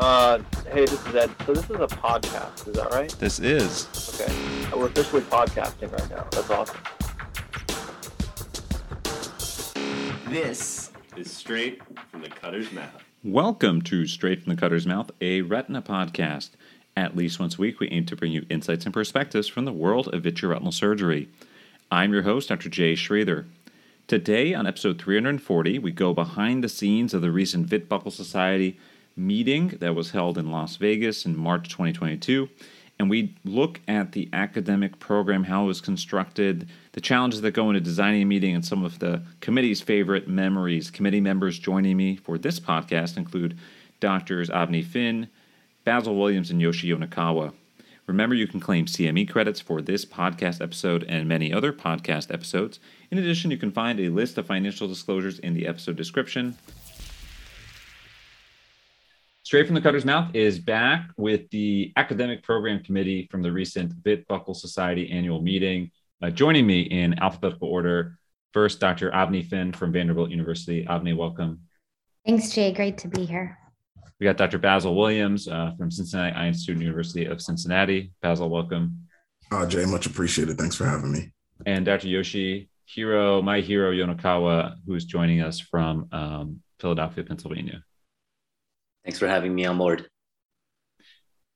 Uh, hey, this is Ed. So this is a podcast, is that right? This is. Okay. We're officially podcasting right now. That's awesome. This is straight from the cutter's mouth. Welcome to Straight from the Cutter's Mouth, a retina podcast. At least once a week, we aim to bring you insights and perspectives from the world of vitreoretinal surgery. I'm your host, Dr. Jay Sridhar. Today, on episode 340, we go behind the scenes of the recent Vit Buckle Society meeting that was held in Las Vegas in March 2022. And we look at the academic program, how it was constructed, the challenges that go into designing a meeting, and some of the committee's favorite memories. Committee members joining me for this podcast include Doctors Avni Finn, Basil Williams, and Yoshi Yonekawa. Remember, you can claim CME credits for this podcast episode and many other podcast episodes. In addition, you can find a list of financial disclosures in the episode description. Straight from the Cutter's Mouth is back with the academic program committee from the recent Vit Buckle Society annual meeting. Uh, joining me in alphabetical order, first, Dr. Avni Finn from Vanderbilt University. Avni, welcome. Thanks, Jay. Great to be here. We got Dr. Basil Williams uh, from Cincinnati Eye Institute University of Cincinnati. Basil, welcome. Uh, Jay, much appreciated. Thanks for having me. And Dr. Yoshi Hiro, my hero Yonekawa, who is joining us from um, Philadelphia, Pennsylvania. Thanks for having me on board.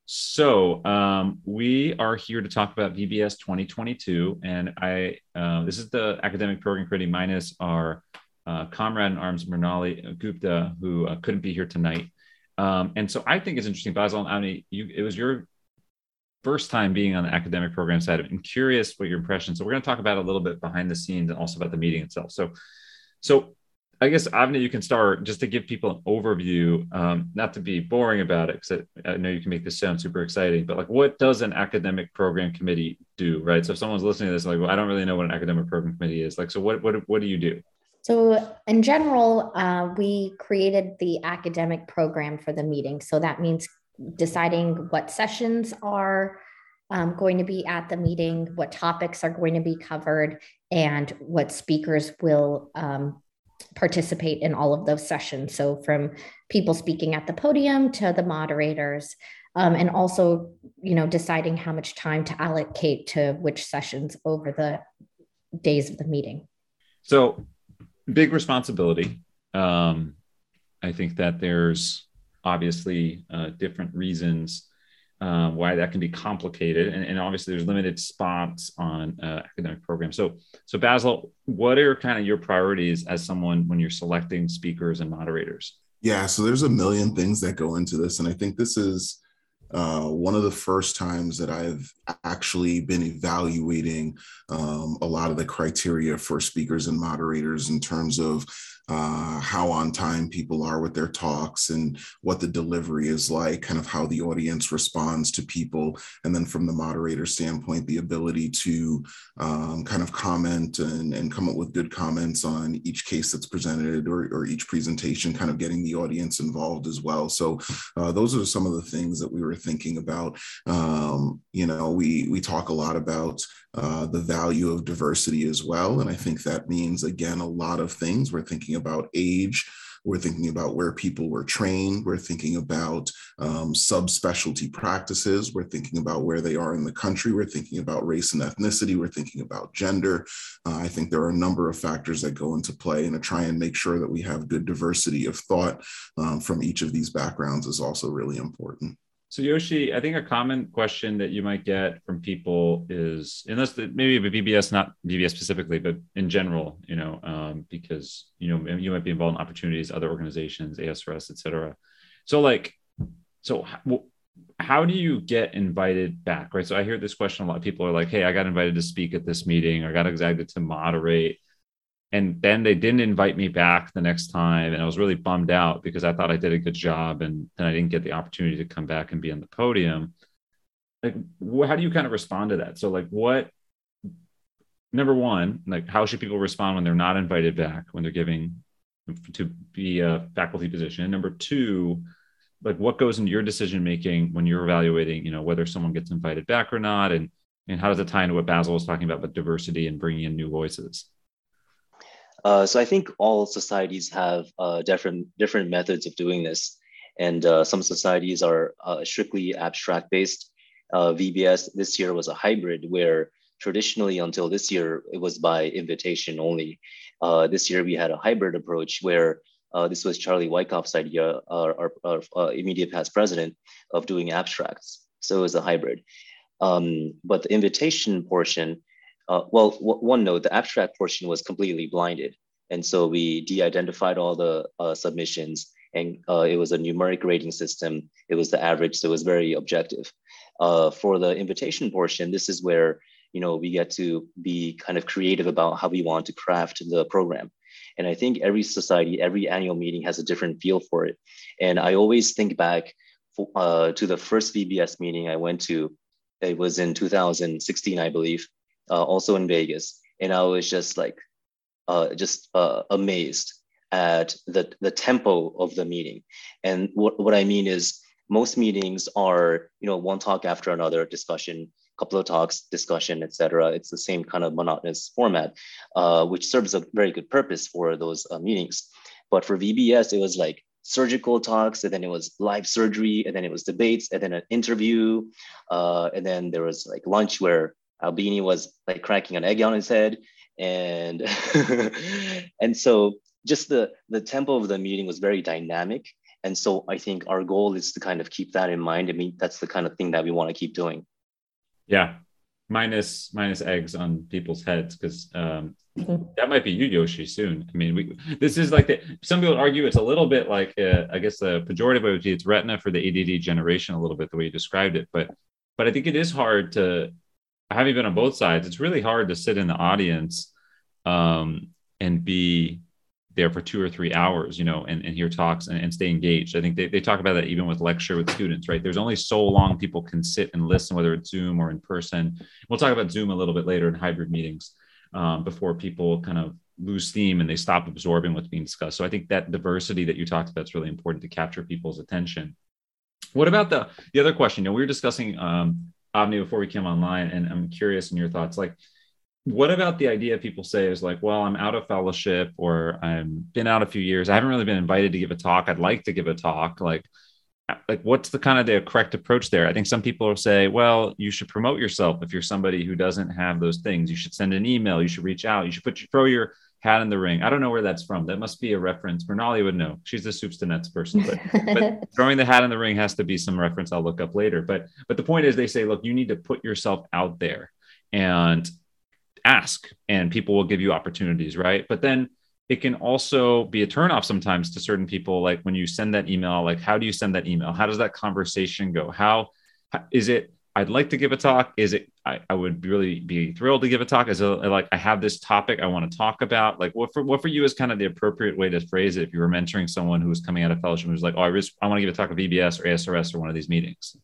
So um, we are here to talk about VBS 2022, and I uh, this is the academic program committee minus our uh, comrade in arms Mrinali Gupta, who uh, couldn't be here tonight. Um, and so I think it's interesting, Basil. I mean, you, it was your first time being on the academic program side. I'm curious what your impression. So we're going to talk about a little bit behind the scenes and also about the meeting itself. So, so I guess Avni, you can start just to give people an overview, um, not to be boring about it, because I, I, know you can make this sound super exciting. But like, what does an academic program committee do, right? So if someone's listening to this, like, well, I don't really know what an academic program committee is. Like, so what what what do you do? So in general, uh, we created the academic program for the meeting. So that means deciding what sessions are um, going to be at the meeting, what topics are going to be covered, and what speakers will um, participate in all of those sessions. So, from people speaking at the podium to the moderators, um, and also, you know, deciding how much time to allocate to which sessions over the days of the meeting. So, big responsibility. Um, I think that there's obviously uh, different reasons uh, why that can be complicated, and, and, obviously there's limited spots on uh, academic programs. So, so Basil, what are kind of your priorities as someone when you're selecting speakers and moderators? Yeah, so there's a million things that go into this, and I think this is uh, one of the first times that I've actually been evaluating um, a lot of the criteria for speakers and moderators in terms of uh, how on time people are with their talks and what the delivery is like, kind of how the audience responds to people. And then from the moderator standpoint, the ability to um, kind of comment and, and come up with good comments on each case that's presented or, or each presentation, kind of getting the audience involved as well. So uh, those are some of the things that we were thinking about. Um, you know, we, we talk a lot about uh, the value of diversity as well. And I think that means, again, a lot of things. We're thinking about age, we're thinking about where people were trained. We're thinking about um, subspecialty practices. We're thinking about where they are in the country. We're thinking about race and ethnicity. We're thinking about gender. Uh, I think there are a number of factors that go into play, and to try and make sure that we have good diversity of thought um, from each of these backgrounds is also really important. So Yoshi, I think a common question that you might get from people is, unless the, maybe VBS, not VBS specifically, but in general, you know, um, because you know you might be involved in opportunities, other organizations, ASRS, et cetera. So like, so how do you get invited back, right? So I hear this question a lot. People are like, "Hey, I got invited to speak at this meeting, or I got invited to moderate." And then they didn't invite me back the next time. And i was really bummed out because i thought i did a good job and then i didn't get the opportunity to come back and be on the podium. Like how do you kind of respond to that? So like what number one like how should people respond when they're not invited back when they're giving to be a faculty position? Number two like what goes into your decision making when you're evaluating you know whether someone gets invited back or not? And and how does it tie into what basil was talking about with diversity and bringing in new voices uh, so I think all societies have uh, different different methods of doing this, and uh, some societies are uh, strictly abstract based. Uh, VBS this year was a hybrid where traditionally until this year it was by invitation only. This year we had a hybrid approach where this was Charlie Wykoff's idea, our, our, our, immediate past president, of doing abstracts. So it was a hybrid. Um, but the invitation portion, uh, well, one note, the abstract portion was completely blinded. And so we de-identified all the uh, submissions and uh, it was a numeric rating system. It was the average, so it was very objective. Uh, for the invitation portion, this is where you know we get to be kind of creative about how we want to craft the program. And I think every society, every annual meeting has a different feel for it. And I always think back for, uh, to the first VBS meeting I went to. It was in 2016, I believe, uh, also in Vegas. And I was just like, uh, just uh, amazed at the, the tempo of the meeting. And what, what I mean is most meetings are, you know, one talk after another, discussion, couple of talks, discussion, etc. It's the same kind of monotonous format, uh, which serves a very good purpose for those uh, meetings. But for VBS, it was like surgical talks, and then it was live surgery, and then it was debates, and then an interview, uh, and then there was like lunch where Albini was like cracking an egg on his head, and and so just the the tempo of the meeting was very dynamic and so i think our goal is to kind of keep that in mind. I mean that's the kind of thing that we want to keep doing. Yeah. Minus minus eggs on people's heads because um, that might be you yoshi soon. I mean we this is like the, some people argue it's a little bit like uh, i guess the pejorative way would be it's retina for the add generation a little bit the way you described it but but i think it is hard to having been on both sides it's really hard to sit in the audience um, and be there for two or three hours, you know, and, and hear talks and, and stay engaged. I think they, they talk about that even with lecture with students, right? There's only so long people can sit and listen, whether it's Zoom or in person. We'll talk about Zoom a little bit later in hybrid meetings um, before people kind of lose steam and they stop absorbing what's being discussed. So I think that diversity that you talked about is really important to capture people's attention. What about the the other question? You know, we were discussing um, Avni before we came online, and I'm curious in your thoughts, like what about the idea people say is like well i'm out of fellowship or I've been out a few years. I haven't really been invited to give a talk. I'd like to give a talk. Like like what's the kind of the correct approach there? I think some people will say well you should promote yourself if you're somebody who doesn't have those things. You should send an email. You should reach out. You should put your, throw your hat in the ring i don't know where that's from that must be a reference Mrinali would know she's the soups to nuts person but, but throwing the hat in the ring has to be some reference i'll look up later but but the point is they say look you need to put yourself out there and ask and people will give you opportunities, right? But then it can also be a turnoff sometimes to certain people. Like when you send that email, like how do you send that email? How does that conversation go? How is it? I'd like to give a talk. Is it? I, I would really be thrilled to give a talk. Is it like I have this topic I want to talk about? Like what for? What for you is kind of the appropriate way to phrase it if you were mentoring someone who was coming out of fellowship who's like, oh, I just I want to give a talk at VBS or ASRS or one of these meetings.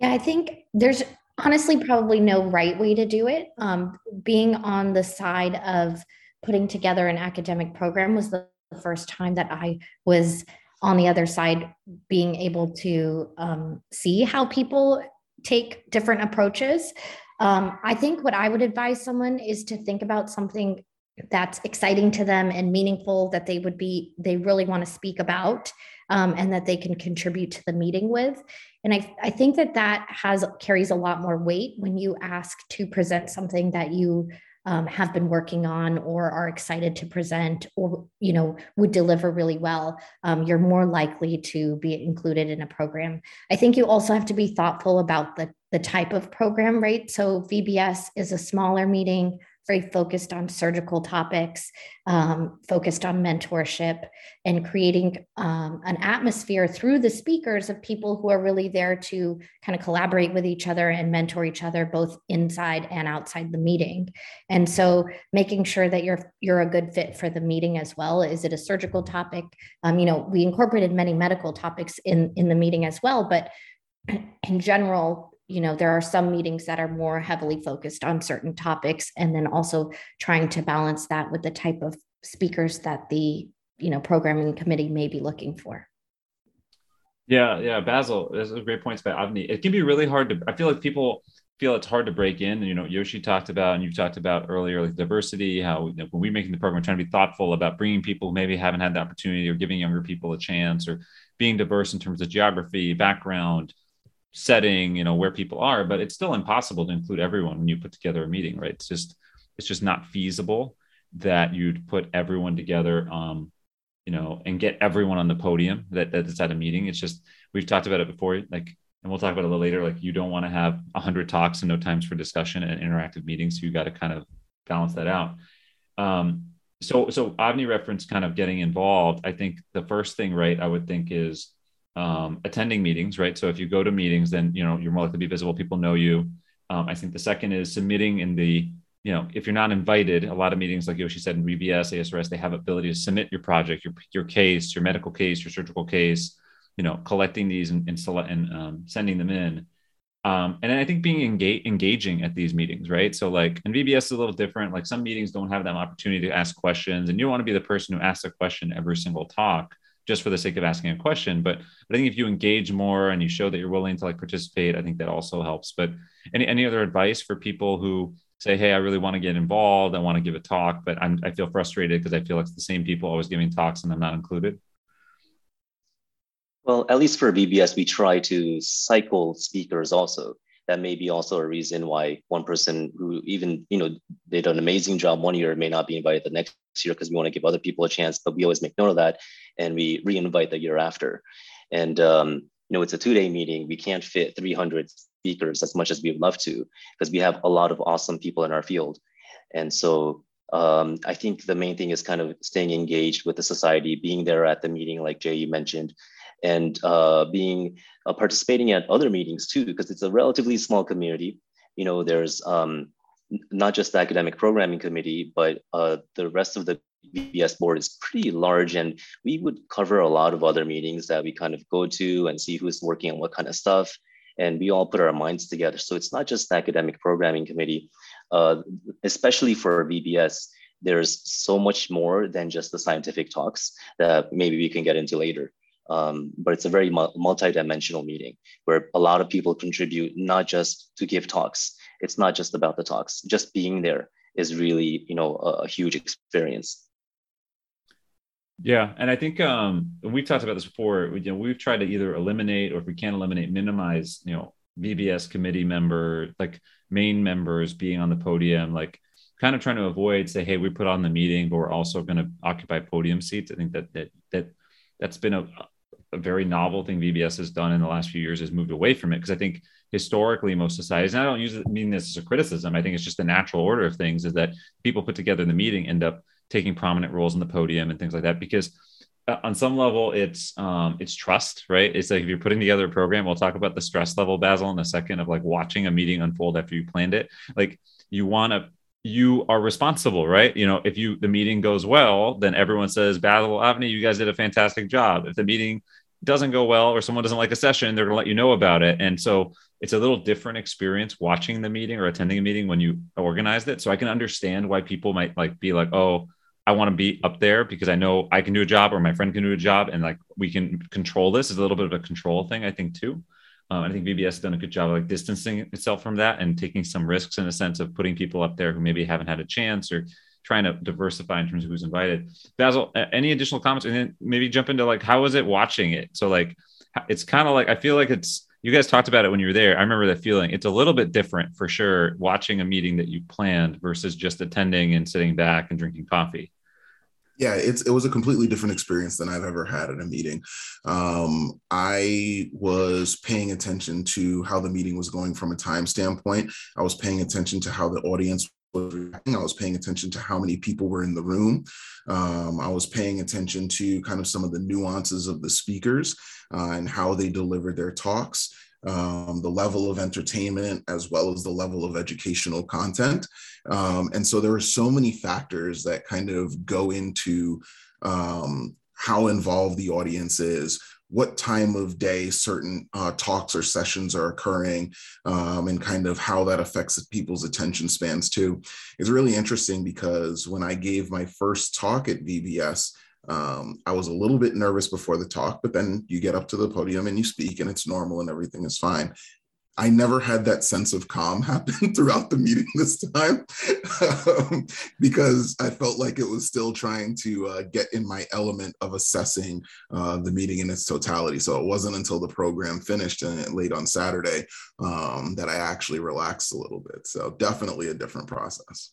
Yeah, I think there's honestly probably no right way to do it. Um, being on the side of putting together an academic program was the first time that I was on the other side, being able to um, see how people take different approaches. Um, I think what I would advise someone is to think about something that's exciting to them and meaningful that they would be they really want to speak about um, and that they can contribute to the meeting with and I, I think that that has carries a lot more weight when you ask to present something that you um, have been working on or are excited to present or you know would deliver really well um, you're more likely to be included in a program. I think you also have to be thoughtful about the the type of program right? So vbs is a smaller meeting very focused on surgical topics, um, focused on mentorship, and creating um, an atmosphere through the speakers of people who are really there to kind of collaborate with each other and mentor each other both inside and outside the meeting. And so, making sure that you're you're a good fit for the meeting as well. Is it a surgical topic? Um, you know, we incorporated many medical topics in in the meeting as well, but in general you know there are some meetings that are more heavily focused on certain topics and then also trying to balance that with the type of speakers that the you know programming committee may be looking for yeah yeah basil there's a great points by avni it can be really hard to i feel like people feel it's hard to break in. You know, Yoshi talked about, and you've talked about earlier, like diversity, how you know, when we're making the program, we're trying to be thoughtful about bringing people who maybe haven't had the opportunity or giving younger people a chance or being diverse in terms of geography, background, setting, you know, where people are, but it's still impossible to include everyone when you put together a meeting, right? It's just, it's just not feasible that you'd put everyone together, um, you know, and get everyone on the podium that that's at a meeting. It's just, we've talked about it before, like and we'll talk about it a little later like you don't want to have 100 talks and no times for discussion and interactive meetings so you got to kind of balance that out um, so so avni referenced kind of getting involved i think the first thing right i would think is um, attending meetings right so if you go to meetings then you know you're more likely to be visible people know you um, i think the second is submitting in the you know if you're not invited a lot of meetings like yoshi said in VBS asrs they have ability to submit your project your, your case your medical case your surgical case you know collecting these and and, and um, sending them in um, and I think being engage, engaging at these meetings, right? So like, and VBS is a little different. Like some meetings don't have that opportunity to ask questions, and you want to be the person who asks a question every single talk just for the sake of asking a question. But, I think if you engage more and you show that you're willing to like participate, I think that also helps. But any any other advice for people who say, hey, I really want to get involved, I want to give a talk, but I'm I feel frustrated because I feel like it's the same people always giving talks and I'm not included. Well, at least for VBS, we try to cycle speakers also. That may be also a reason why one person who even, you know, they did an amazing job one year may not be invited the next year because we want to give other people a chance, but we always make note of that and we re-invite the year after. And, um, you know, it's a two-day meeting. We can't fit 300 speakers as much as we would love to because we have a lot of awesome people in our field. And so um, I think the main thing is kind of staying engaged with the society, being there at the meeting, like Jay you mentioned, and uh, being uh, participating at other meetings too, because it's a relatively small community. You know, there's um, not just the academic programming committee, but uh, the rest of the VBS board is pretty large, and we would cover a lot of other meetings that we kind of go to and see who's working on what kind of stuff. And we all put our minds together. So it's not just the academic programming committee, uh, especially for VBS there's so much more than just the scientific talks that maybe we can get into later. Um, but it's a very multi-dimensional meeting where a lot of people contribute not just to give talks. It's not just about the talks. Just being there is really, you know, a, a huge experience. Yeah, and I think um, we've talked about this before. You know, we've tried to either eliminate or if we can't eliminate, minimize, you know, VBS committee member, like main members being on the podium, like kind of trying to avoid say, hey, we put on the meeting, but we're also going to occupy podium seats. I think that that that that's been a, a very novel thing VBS has done in the last few years is moved away from it because I think historically most societies, and I don't use it, mean this as a criticism. I think it's just the natural order of things is that people put together in the meeting end up taking prominent roles in the podium and things like that because uh, on some level it's um, it's trust right it's like if you're putting together a program we'll talk about the stress level basil in a second of like watching a meeting unfold after you planned it like you want to you are responsible, right? You know, if you the meeting goes well, then everyone says, Basil Avni, you guys did a fantastic job. If the meeting doesn't go well or someone doesn't like a session, they're gonna let you know about it. And so it's a little different experience watching the meeting or attending a meeting when you organized it. So I can understand why people might like be like, oh, I want to be up there because I know I can do a job or my friend can do a job and like we can control this. Is a little bit of a control thing, I think, too. Um, I think VBS has done a good job of like distancing itself from that and taking some risks in the sense of putting people up there who maybe haven't had a chance or trying to diversify in terms of who's invited. Basil, any additional comments? And then maybe jump into like how was it watching it? So like it's kind of like I feel like it's you guys talked about it when you were there. I remember that feeling. It's a little bit different for sure watching a meeting that you planned versus just attending and sitting back and drinking coffee yeah it's it was a completely different experience than i've ever had at a meeting um, i was paying attention to how the meeting was going from a time standpoint i was paying attention to how the audience was reacting. I was paying attention to how many people were in the room. Um, I was paying attention to kind of some of the nuances of the speakers uh, and how they delivered their talks um, the level of entertainment as well as the level of educational content. Um, and so there are so many factors that kind of go into um, how involved the audience is, what time of day certain uh, talks or sessions are occurring, um, and kind of how that affects people's attention spans too. is really interesting because when I gave my first talk at VBS, um, I was a little bit nervous before the talk, but then you get up to the podium and you speak, and it's normal and everything is fine. I never had that sense of calm happen throughout the meeting this time um, because I felt like it was still trying to uh, get in my element of assessing uh, the meeting in its totality. So it wasn't until the program finished and late on Saturday um, that I actually relaxed a little bit. So definitely a different process.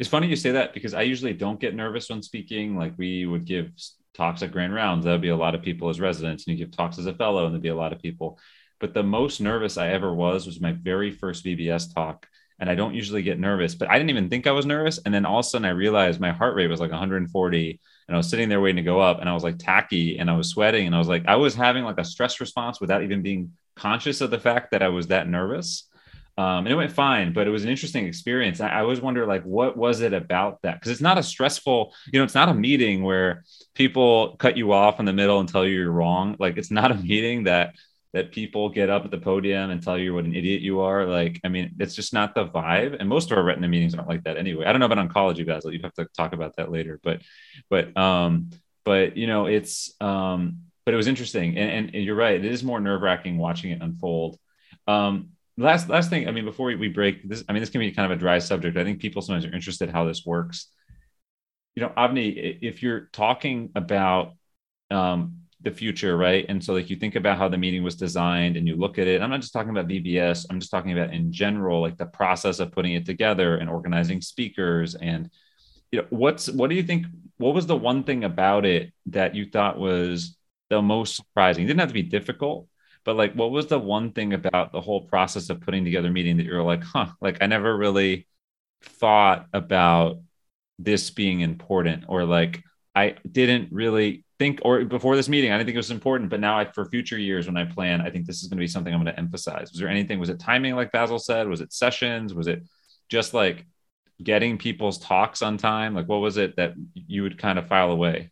It's funny you say that because I usually don't get nervous when speaking. Like we would give talks at Grand Rounds, there'll be a lot of people as residents, and you give talks as a fellow, and there'd be a lot of people but the most nervous I ever was was my very first VBS talk. And I don't usually get nervous, but I didn't even think I was nervous. And then all of a sudden I realized my heart rate was like 140 and I was sitting there waiting to go up and I was like tacky and I was sweating and I was like, I was having like a stress response without even being conscious of the fact that I was that nervous. Um, and it went fine, but it was an interesting experience. I, I always wonder, like, what was it about that? Because it's not a stressful, you know, it's not a meeting where people cut you off in the middle and tell you you're wrong. Like, it's not a meeting that that people get up at the podium and tell you what an idiot you are. Like, I mean, it's just not the vibe. And most of our retina meetings aren't like that anyway. I don't know about oncology, Basil. You'd have to talk about that later. But, but, um, but you know, it's, um, but it was interesting. And, and, and you're right. It is more nerve wracking watching it unfold. Um, last, last thing, I mean, before we, we break this, I mean, this can be kind of a dry subject. I think people sometimes are interested how this works. You know, Avni, if you're talking about, um, the future, right? And so like you think about how the meeting was designed and you look at it. I'm not just talking about VBS, I'm just talking about in general, like the process of putting it together and organizing speakers and you know what's what do you think what was the one thing about it that you thought was the most surprising? It didn't have to be difficult, but like what was the one thing about the whole process of putting together a meeting that you're like, huh, like I never really thought about this being important or like I didn't really think, or before this meeting, I didn't think it was important, but now I, for future years when I plan, I think this is going to be something I'm going to emphasize. Was there anything? Was it timing, like Basil said? Was it sessions? Was it just like getting people's talks on time? Like, what was it that you would kind of file away?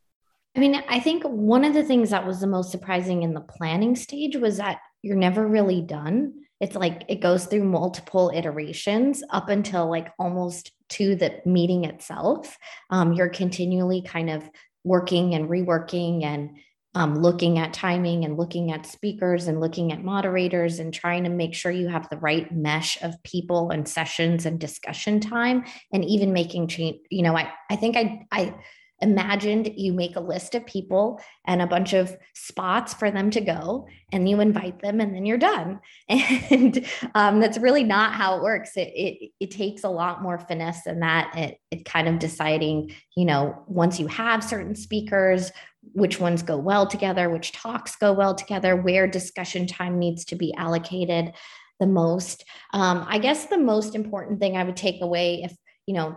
I mean, I think one of the things that was the most surprising in the planning stage was that you're never really done. It's like it goes through multiple iterations up until like almost to the meeting itself. Um, you're continually kind of working and reworking and um, looking at timing and looking at speakers and looking at moderators and trying to make sure you have the right mesh of people and sessions and discussion time and even making change you know i i think i i imagined you make a list of people and a bunch of spots for them to go and you invite them and then you're done. And um, that's really not how it works. It, it it takes a lot more finesse than that. It, it kind of deciding you know once you have certain speakers which ones go well together which talks go well together where discussion time needs to be allocated the most. Um, i guess the most important thing i would take away if you know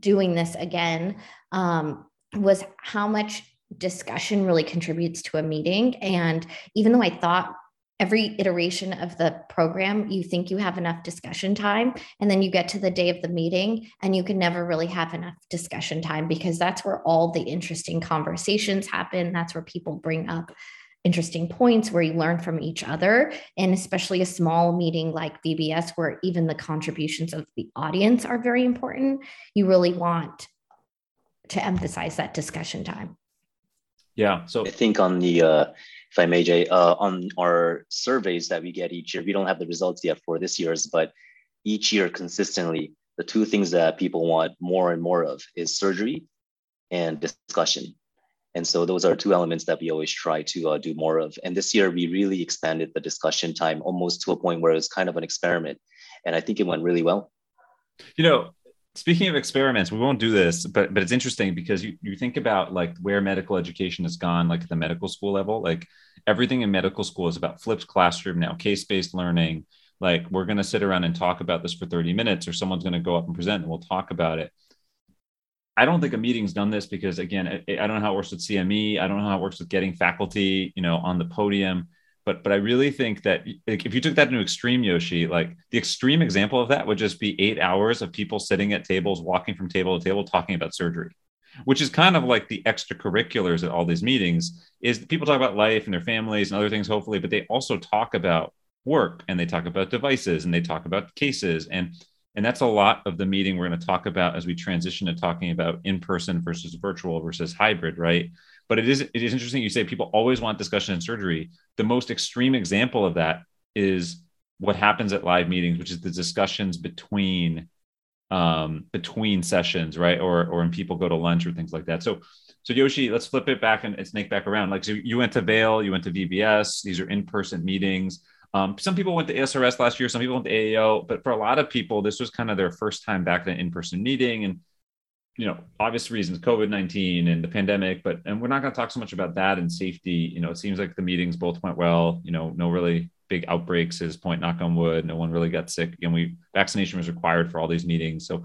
doing this again um, was how much discussion really contributes to a meeting. And even though I thought every iteration of the program, you think you have enough discussion time, and then you get to the day of the meeting and you can never really have enough discussion time because that's where all the interesting conversations happen. That's where people bring up interesting points where you learn from each other and especially a small meeting like VBS where even the contributions of the audience are very important you really want to emphasize that discussion time. Yeah. So I think on the, uh, if I may, Jay, uh, on our surveys that we get each year, we don't have the results yet for this year's, but each year consistently, the two things that people want more and more of is surgery and discussion. And so those are two elements that we always try to uh, do more of. And this year, we really expanded the discussion time almost to a point where it was kind of an experiment. And I think it went really well. You know, speaking of experiments we won't do this but but it's interesting because you, you think about like where medical education has gone like at the medical school level like everything in medical school is about flipped classroom now case-based learning. Like we're going to sit around and talk about this for 30 minutes or someone's going to go up and present and we'll talk about it. I don't think a meeting's done this because again I, I don't know how it works with cme i don't know how it works with getting faculty you know on the podium but but I really think that if you took that into extreme Yoshi, like the extreme example of that would just be eight hours of people sitting at tables, walking from table to table, talking about surgery, which is kind of like the extracurriculars at all these meetings. Is people talk about life and their families and other things, hopefully, but they also talk about work and they talk about devices and they talk about cases and and that's a lot of the meeting we're going to talk about as we transition to talking about in person versus virtual versus hybrid, right? But it is it is interesting you say people always want discussion in surgery. The most extreme example of that is what happens at live meetings, which is the discussions between um, between sessions, right? Or or when people go to lunch or things like that. So so Yoshi, let's flip it back and snake back around. Like so you went to Vail, you went to VBS. These are in-person meetings. Um, some people went to ASRS last year, some people went to AAO, but for a lot of people, this was kind of their first time back at an in-person meeting. And you know, obvious reasons, COVID nineteen and the pandemic. But and we're not going to talk so much about that and safety. You know, it seems like the meetings both went well. You know, no really big outbreaks. Is point knock on wood. No one really got sick. And we vaccination was required for all these meetings. So,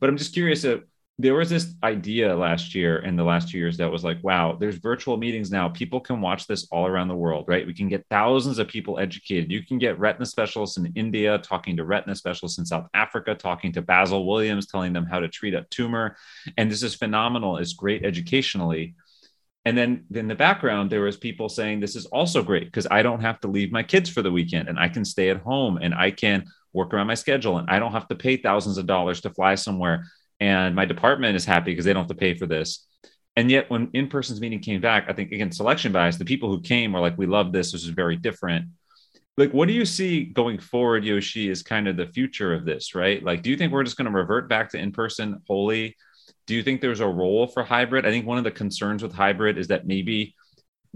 but I'm just curious. Uh, there was this idea last year and the last two years that was like, wow, there's virtual meetings now. People can watch this all around the world, right? We can get thousands of people educated. You can get retina specialists in India talking to retina specialists in South Africa, talking to Basil Williams, telling them how to treat a tumor. And this is phenomenal. It's great educationally. And then in the background, there was people saying this is also great because I don't have to leave my kids for the weekend and I can stay at home and I can work around my schedule and I don't have to pay thousands of dollars to fly somewhere and my department is happy because they don't have to pay for this. And yet, when in person's meeting came back, I think again selection bias. The people who came were like, "We love this. This is very different." Like, what do you see going forward, Yoshi? Is kind of the future of this, right? Like, do you think we're just going to revert back to in person wholly? Do you think there's a role for hybrid? I think one of the concerns with hybrid is that maybe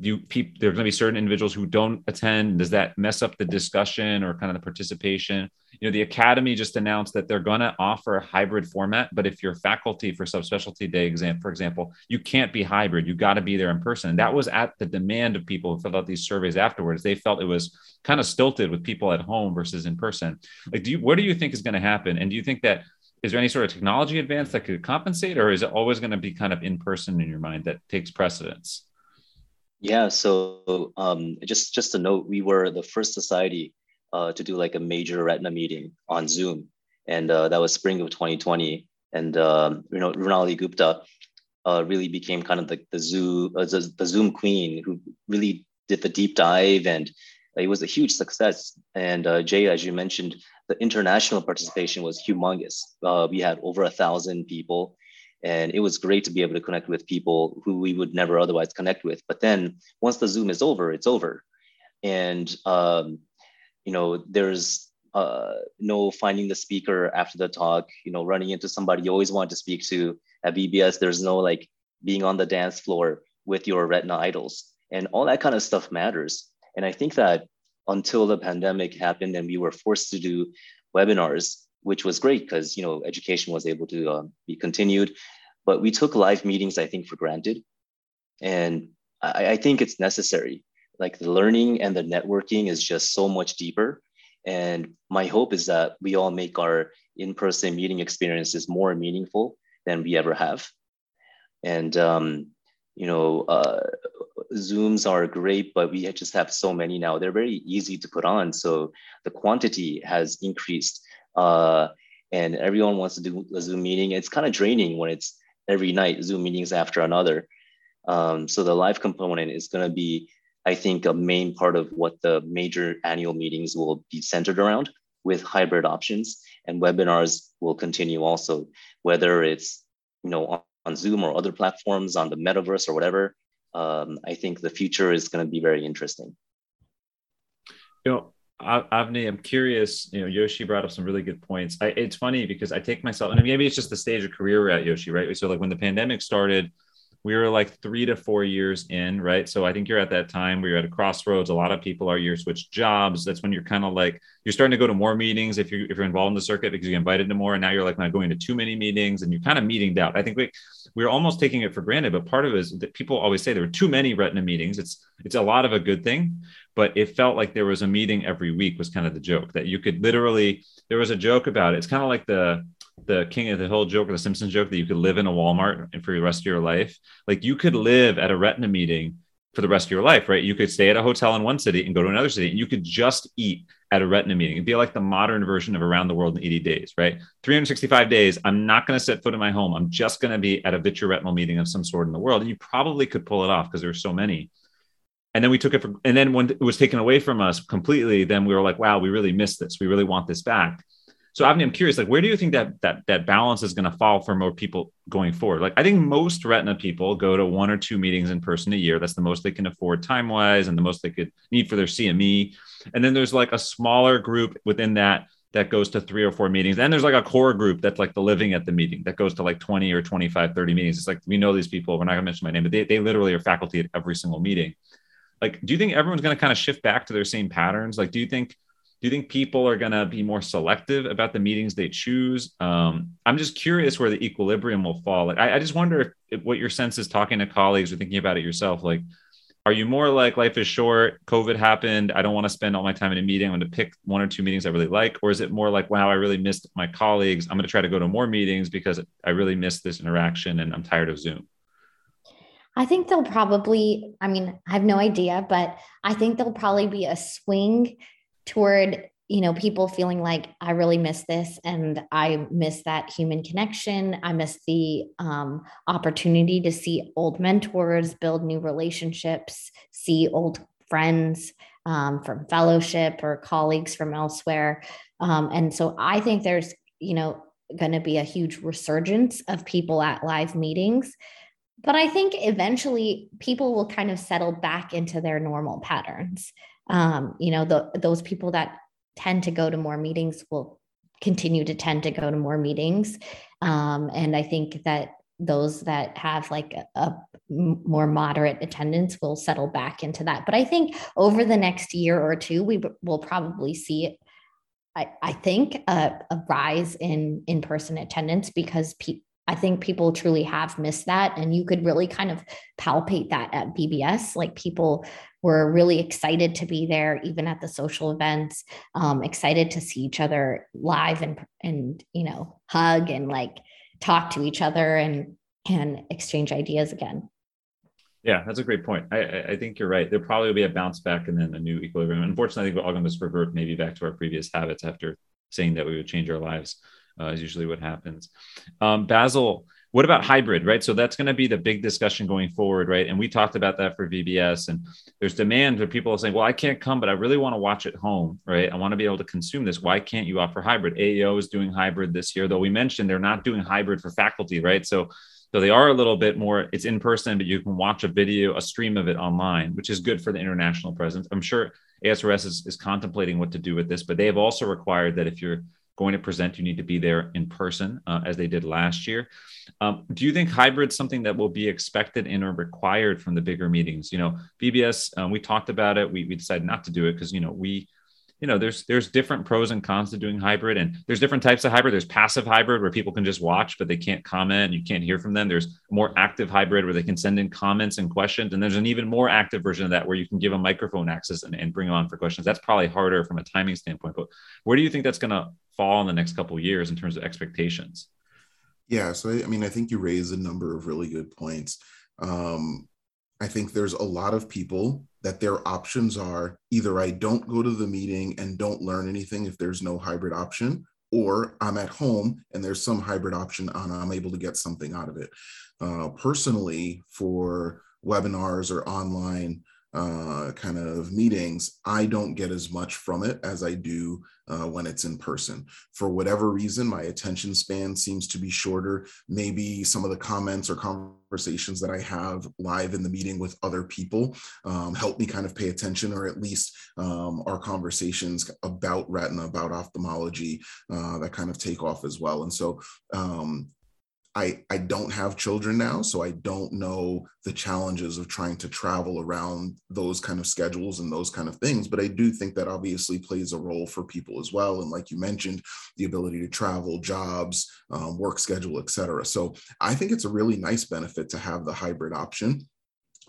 you people there's going to be certain individuals who don't attend. Does that mess up the discussion or kind of the participation? You know the academy just announced that they're going to offer a hybrid format but if you're faculty for subspecialty day exam for example you can't be hybrid. You got to be there in person. And that was at the demand of people who filled out these surveys afterwards. They felt it was kind of stilted with people at home versus in person. Like do you what do you think is going to happen? And do you think that is there any sort of technology advance that could compensate or is it always going to be kind of in person in your mind that takes precedence yeah, so um, just just a note, we were the first society uh, to do like a major retina meeting on Zoom, and uh, that was spring of 2020. And um, you know, Mrinali Gupta uh, really became kind of the the Zoom uh, the, the Zoom queen who really did the deep dive, and it was a huge success. And uh, Jay, as you mentioned, the international participation was humongous. Uh, we had over a thousand people and it was great to be able to connect with people who we would never otherwise connect with. But then once the zoom is over it's over. And um, you know there's uh, no finding the speaker after the talk you know running into somebody you always want to speak to at vbs there's no like being on the dance floor with your retina idols. And all that kind of stuff matters. And i think that until the pandemic happened and we were forced to do webinars which was great because you know education was able to um, be continued. But we took live meetings, I think, for granted, and I, I think it's necessary. Like the learning and the networking is just so much deeper. And my hope is that we all make our in-person meeting experiences more meaningful than we ever have. And um, you know, uh, Zooms are great, but we just have so many now. They're very easy to put on, so the quantity has increased uh, and everyone wants to do a Zoom meeting. It's kind of draining when it's every night Zoom meetings after another. Um, so the live component is going to be, I think, a main part of what the major annual meetings will be centered around with hybrid options and webinars will continue also, whether it's you know on, on Zoom or other platforms on the metaverse or whatever. Um, I think the future is going to be very interesting. You know, Avni, I'm curious. You know, Yoshi brought up some really good points. I, it's funny because I take myself, and maybe it's just the stage of career we're at, Yoshi, right? So, like when the pandemic started, we were like three to four years in, right? So I think you're at that time where you're at a crossroads. A lot of people are you switch jobs. That's when you're kind of like you're starting to go to more meetings if you're if you're involved in the circuit because you invited to more, and now you're like not going to too many meetings, and you're kind of meeting out. I think we we're almost taking it for granted, but part of it is that people always say there were too many retina meetings. It's it's a lot of a good thing, but it felt like there was a meeting every week was kind of the joke that you could literally there was a joke about it. It's kind of like the the king of the hill joke or the Simpsons joke that you could live in a Walmart and for the rest of your life. Like you could live at a retina meeting for the rest of your life, right? You could stay at a hotel in one city and go to another city, and you could just eat at a retina meeting. It'd be like the modern version of around the world in 80 days, right? 365 days. I'm not going to set foot in my home. I'm just going to be at a vitreoretinal meeting of some sort in the world. And you probably could pull it off because there there's so many. And then we took it for, and then when it was taken away from us completely, then we were like, wow, we really missed this. We really want this back. so Avni, I'm curious, like, where do you think that that that balance is going to fall for more people going forward? Like, I think most retina people go to one or two meetings in person a year. That's the most they can afford time wise, and the most they could need for their CME. And then there's like a smaller group within that that goes to three or four meetings. And there's like a core group that's like the living at the meeting that goes to like 20 or 25, 30 meetings. It's like we know these people. We're not gonna mention my name, but they, they literally are faculty at every single meeting. Like, do you think everyone's gonna kind of shift back to their same patterns? Like, do you think do you think people are going to be more selective about the meetings they choose? Um, I'm just curious where the equilibrium will fall. Like, I, I just wonder if, if, what your sense is talking to colleagues or thinking about it yourself. Like, are you more like life is short? COVID happened. I don't want to spend all my time in a meeting. I'm going to pick one or two meetings I really like. Or is it more like, wow, I really missed my colleagues. I'm going to try to go to more meetings because I really missed this interaction and I'm tired of Zoom. I think they'll probably, I mean, I have no idea, but I think there'll probably be a swing toward you know people feeling like i really miss this and i miss that human connection. I miss the um, opportunity to see old mentors build new relationships see old friends um, from fellowship or colleagues from elsewhere. Um, and so i think there's you know going to be a huge resurgence of people at live meetings but i think eventually people will kind of settle back into their normal patterns. Um, you know the, those people that tend to go to more meetings will continue to tend to go to more meetings. Um, and i think that those that have like a, a, more moderate attendance will settle back into that. But i think over the next year or two we will probably see I, I think a, a rise in in-person attendance because pe- I think people truly have missed that. And you could really kind of palpate that at VBS. Like people were really excited to be there, even at the social events, um, excited to see each other live and, and, you know, hug and like talk to each other and, and exchange ideas again. Yeah, that's a great point. I, I think you're right. There probably will be a bounce back and then a new equilibrium. Unfortunately, I think we're all going to revert maybe back to our previous habits after saying that we would change our lives uh, is usually what happens. Um, Basil, what about hybrid, right? So that's going to be the big discussion going forward, right? And we talked about that for VBS, and there's demand for people saying, "Well, I can't come, but I really want to watch at home, right? I want to be able to consume this. Why can't you offer hybrid?" AAO is doing hybrid this year, though we mentioned they're not doing hybrid for faculty, right? So so they are a little bit more, it's in person, but you can watch a video, a stream of it online, which is good for the international presence. I'm sure ASRS is, is contemplating what to do with this, but they have also required that if you're going to present, you need to be there in person, uh, as they did last year. Um, do you think hybrid something that will be expected and or required from the bigger meetings? You know, VBS, um, we talked about it. We, we decided not to do it because you know we you know there's there's different pros and cons to doing hybrid and there's different types of hybrid. There's passive hybrid where people can just watch but they can't comment you can't hear from them. There's more active hybrid where they can send in comments and questions and there's an even more active version of that where you can give a microphone access and, and bring them on for questions. That's probably harder from a timing standpoint but where do you think that's going to fall in the next couple years in terms of expectations? Yeah so i mean i think you raise a number of really good points. Um, I think there's a lot of people that their options are either I don't go to the meeting and don't learn anything if there's no hybrid option, or I'm at home and there's some hybrid option and I'm able to get something out of it. Uh, personally, for webinars or online uh, kind of meetings, I don't get as much from it as I do uh, when it's in person. For whatever reason, my attention span seems to be shorter. Maybe some of the comments or conversations that I have live in the meeting with other people um, help me kind of pay attention, or at least um, our conversations about retina, about ophthalmology, uh, that kind of take off as well. And so um, I, I don't have children now, so I don't know the challenges of trying to travel around those kind of schedules and those kind of things. But I do think that obviously plays a role for people as well. And like you mentioned, the ability to travel, jobs, um, work schedule, et cetera. So I think it's a really nice benefit to have the hybrid option.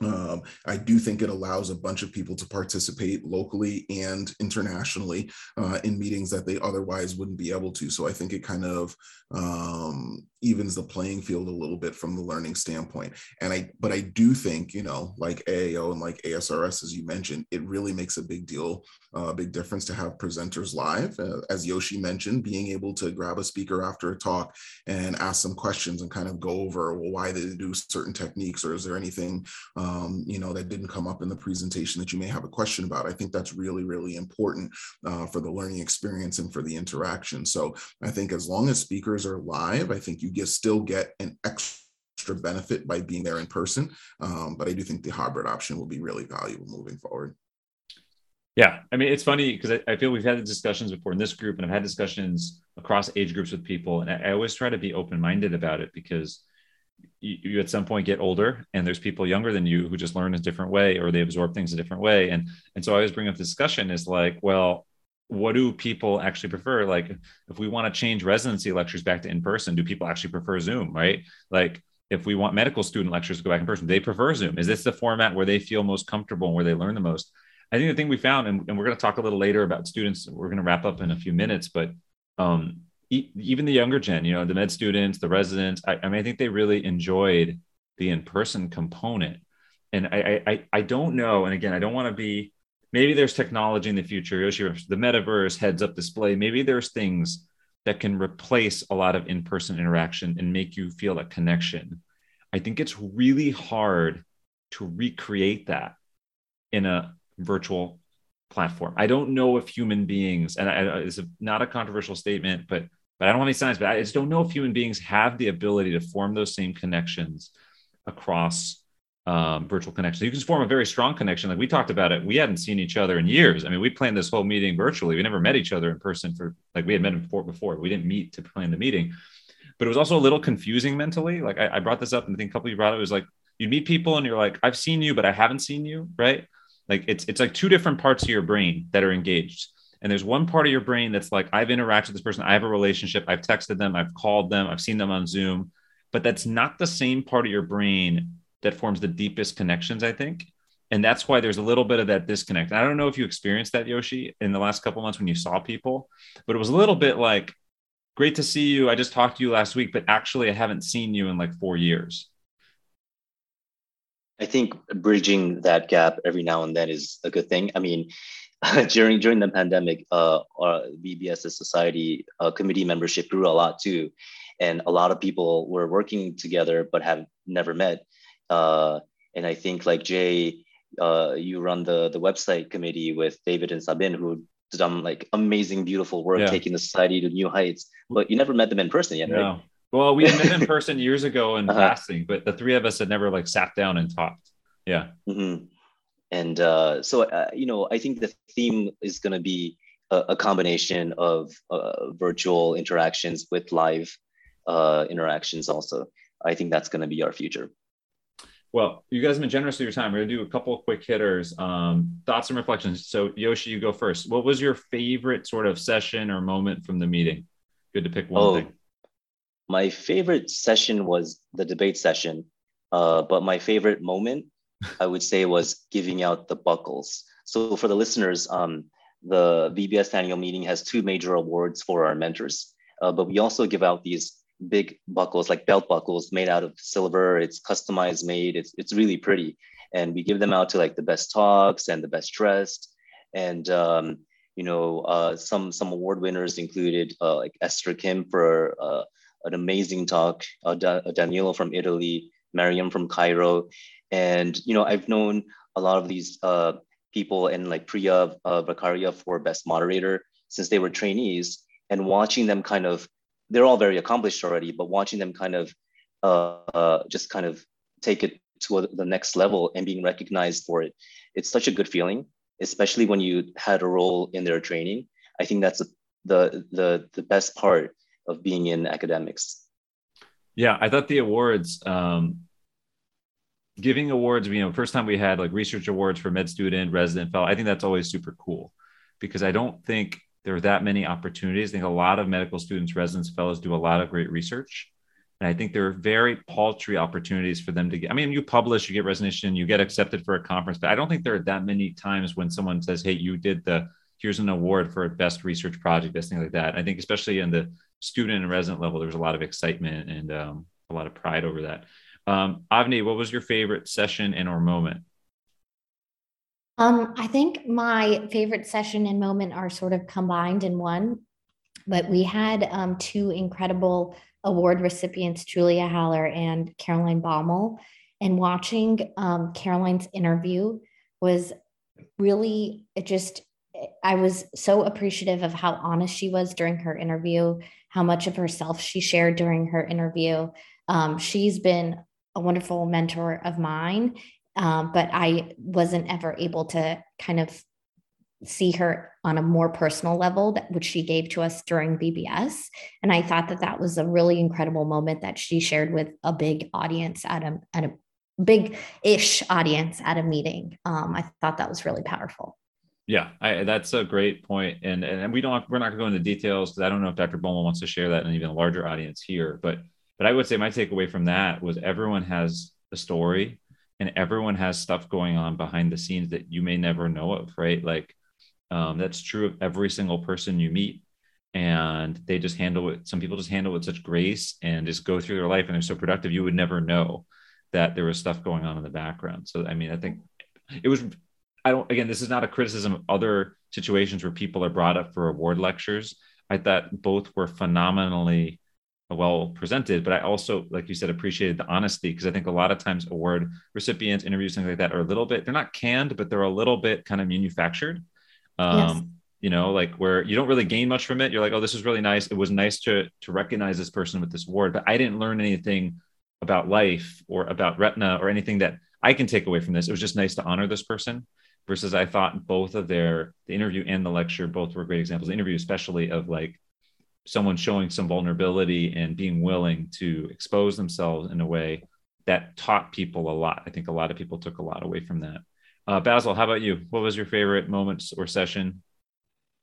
Um, I do think it allows a bunch of people to participate locally and internationally uh, in meetings that they otherwise wouldn't be able to. So I think it kind of um, evens the playing field a little bit from the learning standpoint. And I, but I do think, you know, like AAO and like ASRS, as you mentioned, it really makes a big deal, uh, a uh, big difference to have presenters live. Uh, as Yoshi mentioned, being able to grab a speaker after a talk and ask some questions and kind of go over, well, why they do certain techniques or is there anything uh, um, you know, that didn't come up in the presentation that you may have a question about. I think that's really, really important uh, for the learning experience and for the interaction. So I think as long as speakers are live, I think you get still get an extra benefit by being there in person. Um, but I do think the hybrid option will be really valuable moving forward. Yeah, I mean it's funny because I, I, feel we've had discussions before in this group, and I've had discussions across age groups with people, and I, I always try to be open minded about it because you, you, at some point get older, and there's people younger than you who just learn a different way or they absorb things a different way, and and so I always bring up the discussion is like, well, what do people actually prefer? Like, if we want to change residency lectures back to in person, do people actually prefer Zoom? Right? Like, if we want medical student lectures to go back in person, they prefer Zoom. Is this the format where they feel most comfortable and where they learn the most? I think the thing we found, and, and we're going to talk a little later about students, we're going to wrap up in a few minutes, but um, even the younger gen, you know, the med students, the residents, I, I mean, I think they really enjoyed the in-person component. And I, I, I don't know. And again, I don't want to be, maybe there's technology in the future, the metaverse, heads up display. Maybe there's things that can replace a lot of in-person interaction and make you feel a connection. I think it's really hard to recreate that in a virtual platform. I don't know if human beings, and I, it's a, not a controversial statement, but but I don't want any science, but I just don't know if human beings have the ability to form those same connections across um, virtual connections. You can form a very strong connection. Like we talked about it, we hadn't seen each other in years. I mean, we planned this whole meeting virtually. We never met each other in person for like we had met before before. We didn't meet to plan the meeting, but it was also a little confusing mentally. Like I, I brought this up, and I think a couple of you brought it. it was like you meet people and you're like, I've seen you, but I haven't seen you, right? Like it's it's like two different parts of your brain that are engaged. And there's one part of your brain that's like, I've interacted with this person, I have a relationship, I've texted them, I've called them, I've seen them on Zoom, but that's not the same part of your brain that forms the deepest connections, I think. And that's why there's a little bit of that disconnect. I don't know if you experienced that, Yoshi, in the last couple months when you saw people, but it was a little bit like, great to see you. I just talked to you last week, but actually, I haven't seen you in like four years. I think bridging that gap every now and then is a good thing. I mean, during during the pandemic, uh, our VBS Society uh, committee membership grew a lot too, and a lot of people were working together but have never met. Uh, and I think like Jay, uh, you run the the website committee with David and Sabin, who done like amazing, beautiful work, yeah. taking the society to new heights. But you never met them in person yet, right? Well, we met in person years ago in uh-huh. passing, but the three of us had never like sat down and talked. Yeah. Mm-hmm. And uh, so, uh, you know, I think the theme is going to be a, a, combination of uh, virtual interactions with live uh, interactions. Also, I think that's going to be our future. Well, you guys have been generous with your time. We're gonna do a couple of quick hitters. Um, thoughts and reflections. So, Yoshi, you go first. What was your favorite sort of session or moment from the meeting? Good to pick one oh, thing. My favorite session was the debate session, uh, but my favorite moment, I would say, was giving out the buckles. So for the listeners, um, the VBS annual meeting has two major awards for our mentors, uh, but we also give out these big buckles, like belt buckles made out of silver. It's customized made. It's it's really pretty, and we give them out to like the best talks and the best dressed, and um, you know uh, some some award winners included uh, like Esther Kim for uh, an amazing talk, uh, da- Danilo from Italy, Mariam from Cairo. And, you know, I've known a lot of these uh, people and like Priya uh, for best moderator since they were trainees and watching them kind of, they're all very accomplished already, but watching them kind of uh, uh, just kind of take it to the next level and being recognized for it. It's such a good feeling, especially when you had a role in their training. I think that's a, the, the, the best part of being in academics. Yeah, I thought the awards, um, giving awards, you know, first time we had like research awards for med student, resident fellow. I think that's always super cool because I don't think there are that many opportunities. I think a lot of medical students, residents, fellows do a lot of great research. And I think there are very paltry opportunities for them to get. I mean, you publish, you get recognition, you get accepted for a conference, but I don't think there are that many times when someone says, Hey, you did the here's an award for a best research project, best thing like that. I think especially in the student and resident level, there's a lot of excitement and um, a lot of pride over that. Um, Avni, what was your favorite session and or moment? Um, I think my favorite session and moment are sort of combined in one, but we had um, two incredible award recipients, Julia Haller and Caroline Baumal. and watching um, Caroline's interview was really it just I was so appreciative of how honest she was during her interview, how much of herself she shared during her interview. Um, she's been a wonderful mentor of mine, um, but I wasn't ever able to kind of see her on a more personal level that which she gave to us during VBS and I thought that that was a really incredible moment that she shared with a big audience at a at a big ish audience at a meeting. Um, I thought that was really powerful. Yeah I, that's a great point. And and we don't we're not going to go into details because I don't know if Dr. Baumal wants to share that in even a larger audience here but but I would say my takeaway from that was everyone has a story and everyone has stuff going on behind the scenes that you may never know of right like um, that's true of every single person you meet. And they just handle it. Some people just handle it with such grace and just go through their life and they're so productive. You would never know that there was stuff going on in the background. So, I mean, I think it was, I don't, again, this is not a criticism of other situations where people are brought up for award lectures. I thought both were phenomenally well presented, but I also, like you said, appreciated the honesty because I think a lot of times award recipients, interviews, things like that are a little bit, they're not canned, but they're a little bit kind of manufactured. Um, yes. You know, like where you don't really gain much from it. You're like, oh, this was really nice. It was nice to to recognize this person with this award, but I didn't learn anything about life or about retina or anything that I can take away from this. It was just nice to honor this person. Versus, I thought both of their the interview and the lecture both were great examples. The interview, especially of like someone showing some vulnerability and being willing to expose themselves in a way that taught people a lot. I think a lot of people took a lot away from that. Uh, Basil, how about you? What was your favorite moments or session?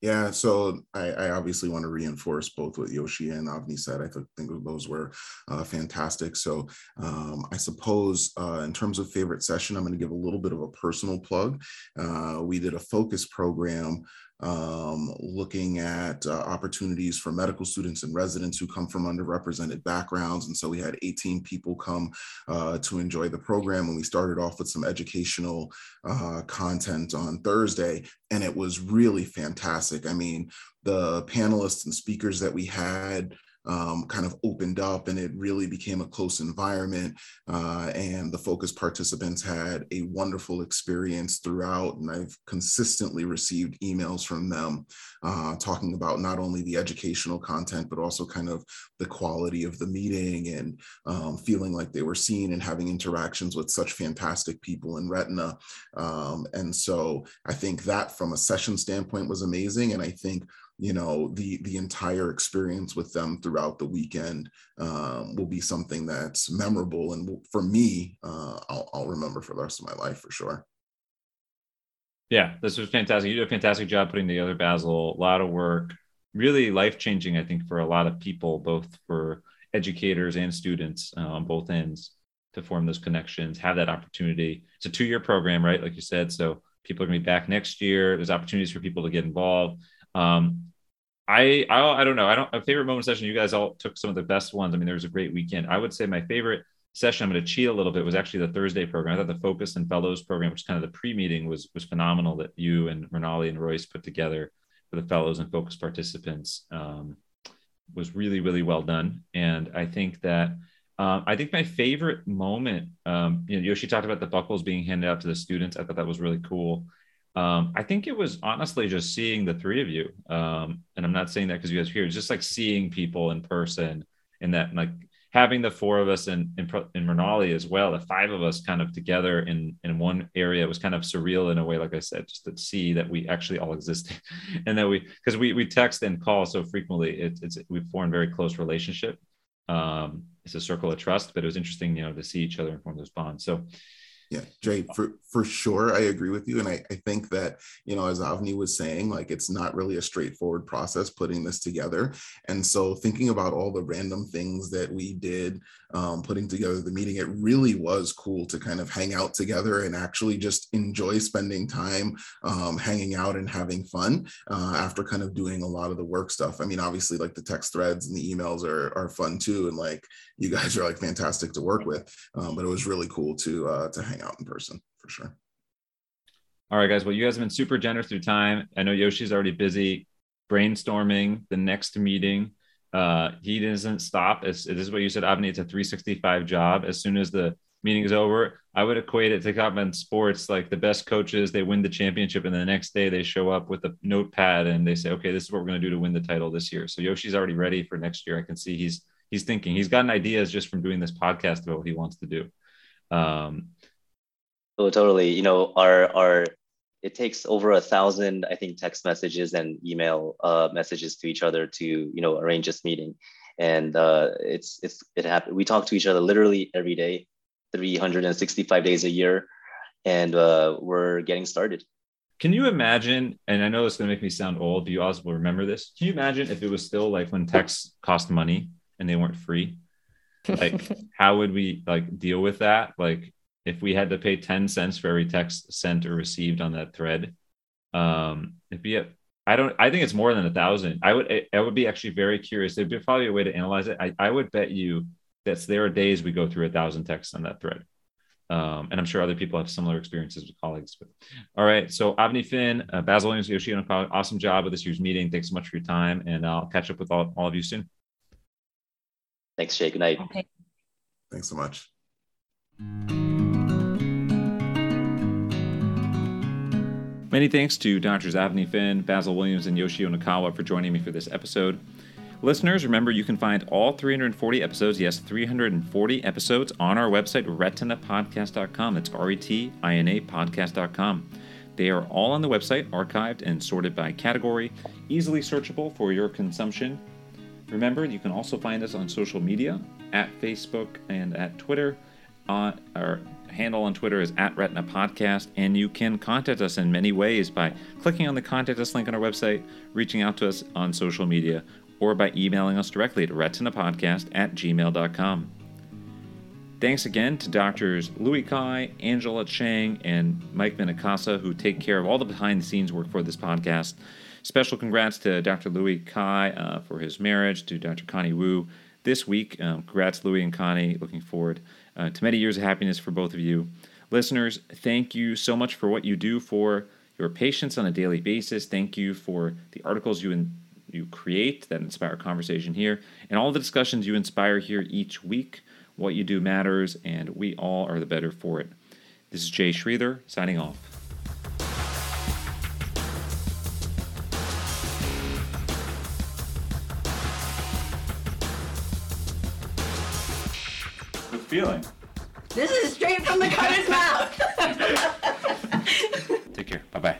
Yeah, so I, I, obviously want to reinforce both what Yoshi and Avni said. I th- think those were uh, fantastic. So um, I suppose uh, in terms of favorite session, I'm going to give a little bit of a personal plug. Uh, we did a focus program um, looking at uh, opportunities for medical students and residents who come from underrepresented backgrounds. And so we had 18 people come uh, to enjoy the program. And we started off with some educational uh, content on Thursday, and it was really fantastic. I mean, the panelists and speakers that we had um, kind of opened up and it really became a close environment. Uh, and the focus participants had a wonderful experience throughout. And I've consistently received emails from them uh, talking about not only the educational content, but also kind of the quality of the meeting and um, feeling like they were seen and having interactions with such fantastic people in Retina. Um, and so I think that from a session standpoint was amazing. And I think you know the the entire experience with them throughout the weekend um, will be something that's memorable and for me uh, I'll, I'll remember for the rest of my life for sure. Yeah this was fantastic. You did a fantastic job putting together basil. A lot of work. Really life changing i think for a lot of people both for educators and students uh, on both ends to form those connections have that opportunity. It's a two-year program right like you said so people are going to be back next year. There's opportunities for people to get involved um, I, I I don't know. I don't a favorite moment session. You guys all took some of the best ones. I mean, there was a great weekend. I would say my favorite session. I'm going to cheat a little bit. Was actually the Thursday program. I thought the Focus and Fellows program, which is kind of the pre-meeting, was was phenomenal. That you and Mrinali and Royce put together for the Fellows and Focus participants um, was really really well done. And I think that um, I think my favorite moment, um, you know, Yoshi talked about the buckles being handed out to the students. I thought that was really cool. Um, I think it was honestly just seeing the three of you. Um, and I'm not saying that because you guys are here, just like seeing people in person and that like having the four of us in, in, in Mrinali as well, the five of us kind of together in, in one area was kind of surreal in a way, like I said, just to see that we actually all existed and that we, because we, we text and call so frequently, it, it's, we've formed very close relationship. Um, it's a circle of trust, but it was interesting, you know, to see each other and form those bonds. So yeah, Jay, for, for sure, I agree with you. And I, I think that, you know, as Avni was saying, like it's not really a straightforward process putting this together. And so thinking about all the random things that we did um, putting together the meeting, it really was cool to kind of hang out together and actually just enjoy spending time um, hanging out and having fun uh, after kind of doing a lot of the work stuff. I mean, obviously, like the text threads and the emails are, are fun too. And like you guys are like fantastic to work with. Um, but it was really cool to uh, to hang hang out in person for sure. All right, guys. Well, you guys have been super generous through time. I know Yoshi's already busy brainstorming the next meeting. Uh, he doesn't stop. It's, this is what you said, Avni. It's a 365 job. As soon as the meeting is over. I would equate it to common sports, like the best coaches, they win the championship, and the next day they show up with a notepad and they say, "Okay, this is what we're going to do to win the title this year." So Yoshi's already ready for next year. I can see he's he's thinking. He's gotten ideas just from doing this podcast about what he wants to do. Um, oh, totally. You know, our our it takes over a thousand, I think, text messages and email uh, messages to each other to you know arrange this meeting, and uh, it's it's it happened. We talk to each other literally every day, 365 days a year, and uh, we're getting started. Can you imagine? And I know it's going to make me sound old, you also will remember this. Can you imagine if it was still like when texts cost money and they weren't free? Like, how would we like deal with that? Like, if we had to pay 10 cents for every text sent or received on that thread, um, it'd be a, I don't, I think it's more than a thousand. I would, I would be actually very curious. There'd be probably a way to analyze it. I, I would bet you that there are days we go through a thousand texts on that thread. Um, and I'm sure other people have similar experiences with colleagues. But all right, so Avni Finn, uh, Basil Williams, Yoshino, awesome job with this year's meeting. Thanks so much for your time, and I'll catch up with all, all of you soon. Thanks, Jay. Good night. Okay. Thanks so much. Many thanks to Doctors Avni Finn, Basil Williams, and Yoshi Yonekawa for joining me for this episode. Listeners, remember you can find all 340 episodes, yes, 340 episodes on our website, retinapodcast.com. That's R E T I N A podcast.com. They are all on the website, archived and sorted by category, easily searchable for your consumption. Remember, you can also find us on social media at Facebook and at Twitter. Uh, on our handle on Twitter is at Retina Podcast, and you can contact us in many ways by clicking on the contact us link on our website, reaching out to us on social media, or by emailing us directly at retinapodcast at gmail.com. Thanks again to doctors Louis Cai, Angela Chang, and Mike Minikasa, who take care of all the behind the scenes work for this podcast. Special congrats to Dr. Louis Cai uh, for his marriage, to Dr. Connie Wu this week. Um, congrats, Louis and Connie. Looking forward uh, to many years of happiness for both of you. Listeners, thank you so much for what you do for your patients on a daily basis. Thank you for the articles you in, you create that inspire conversation here, and all the discussions you inspire here each week. What you do matters, and we all are the better for it. This is Jay Sridhar signing off. Feeling. This is straight from the cutter's mouth. Take care. Bye bye.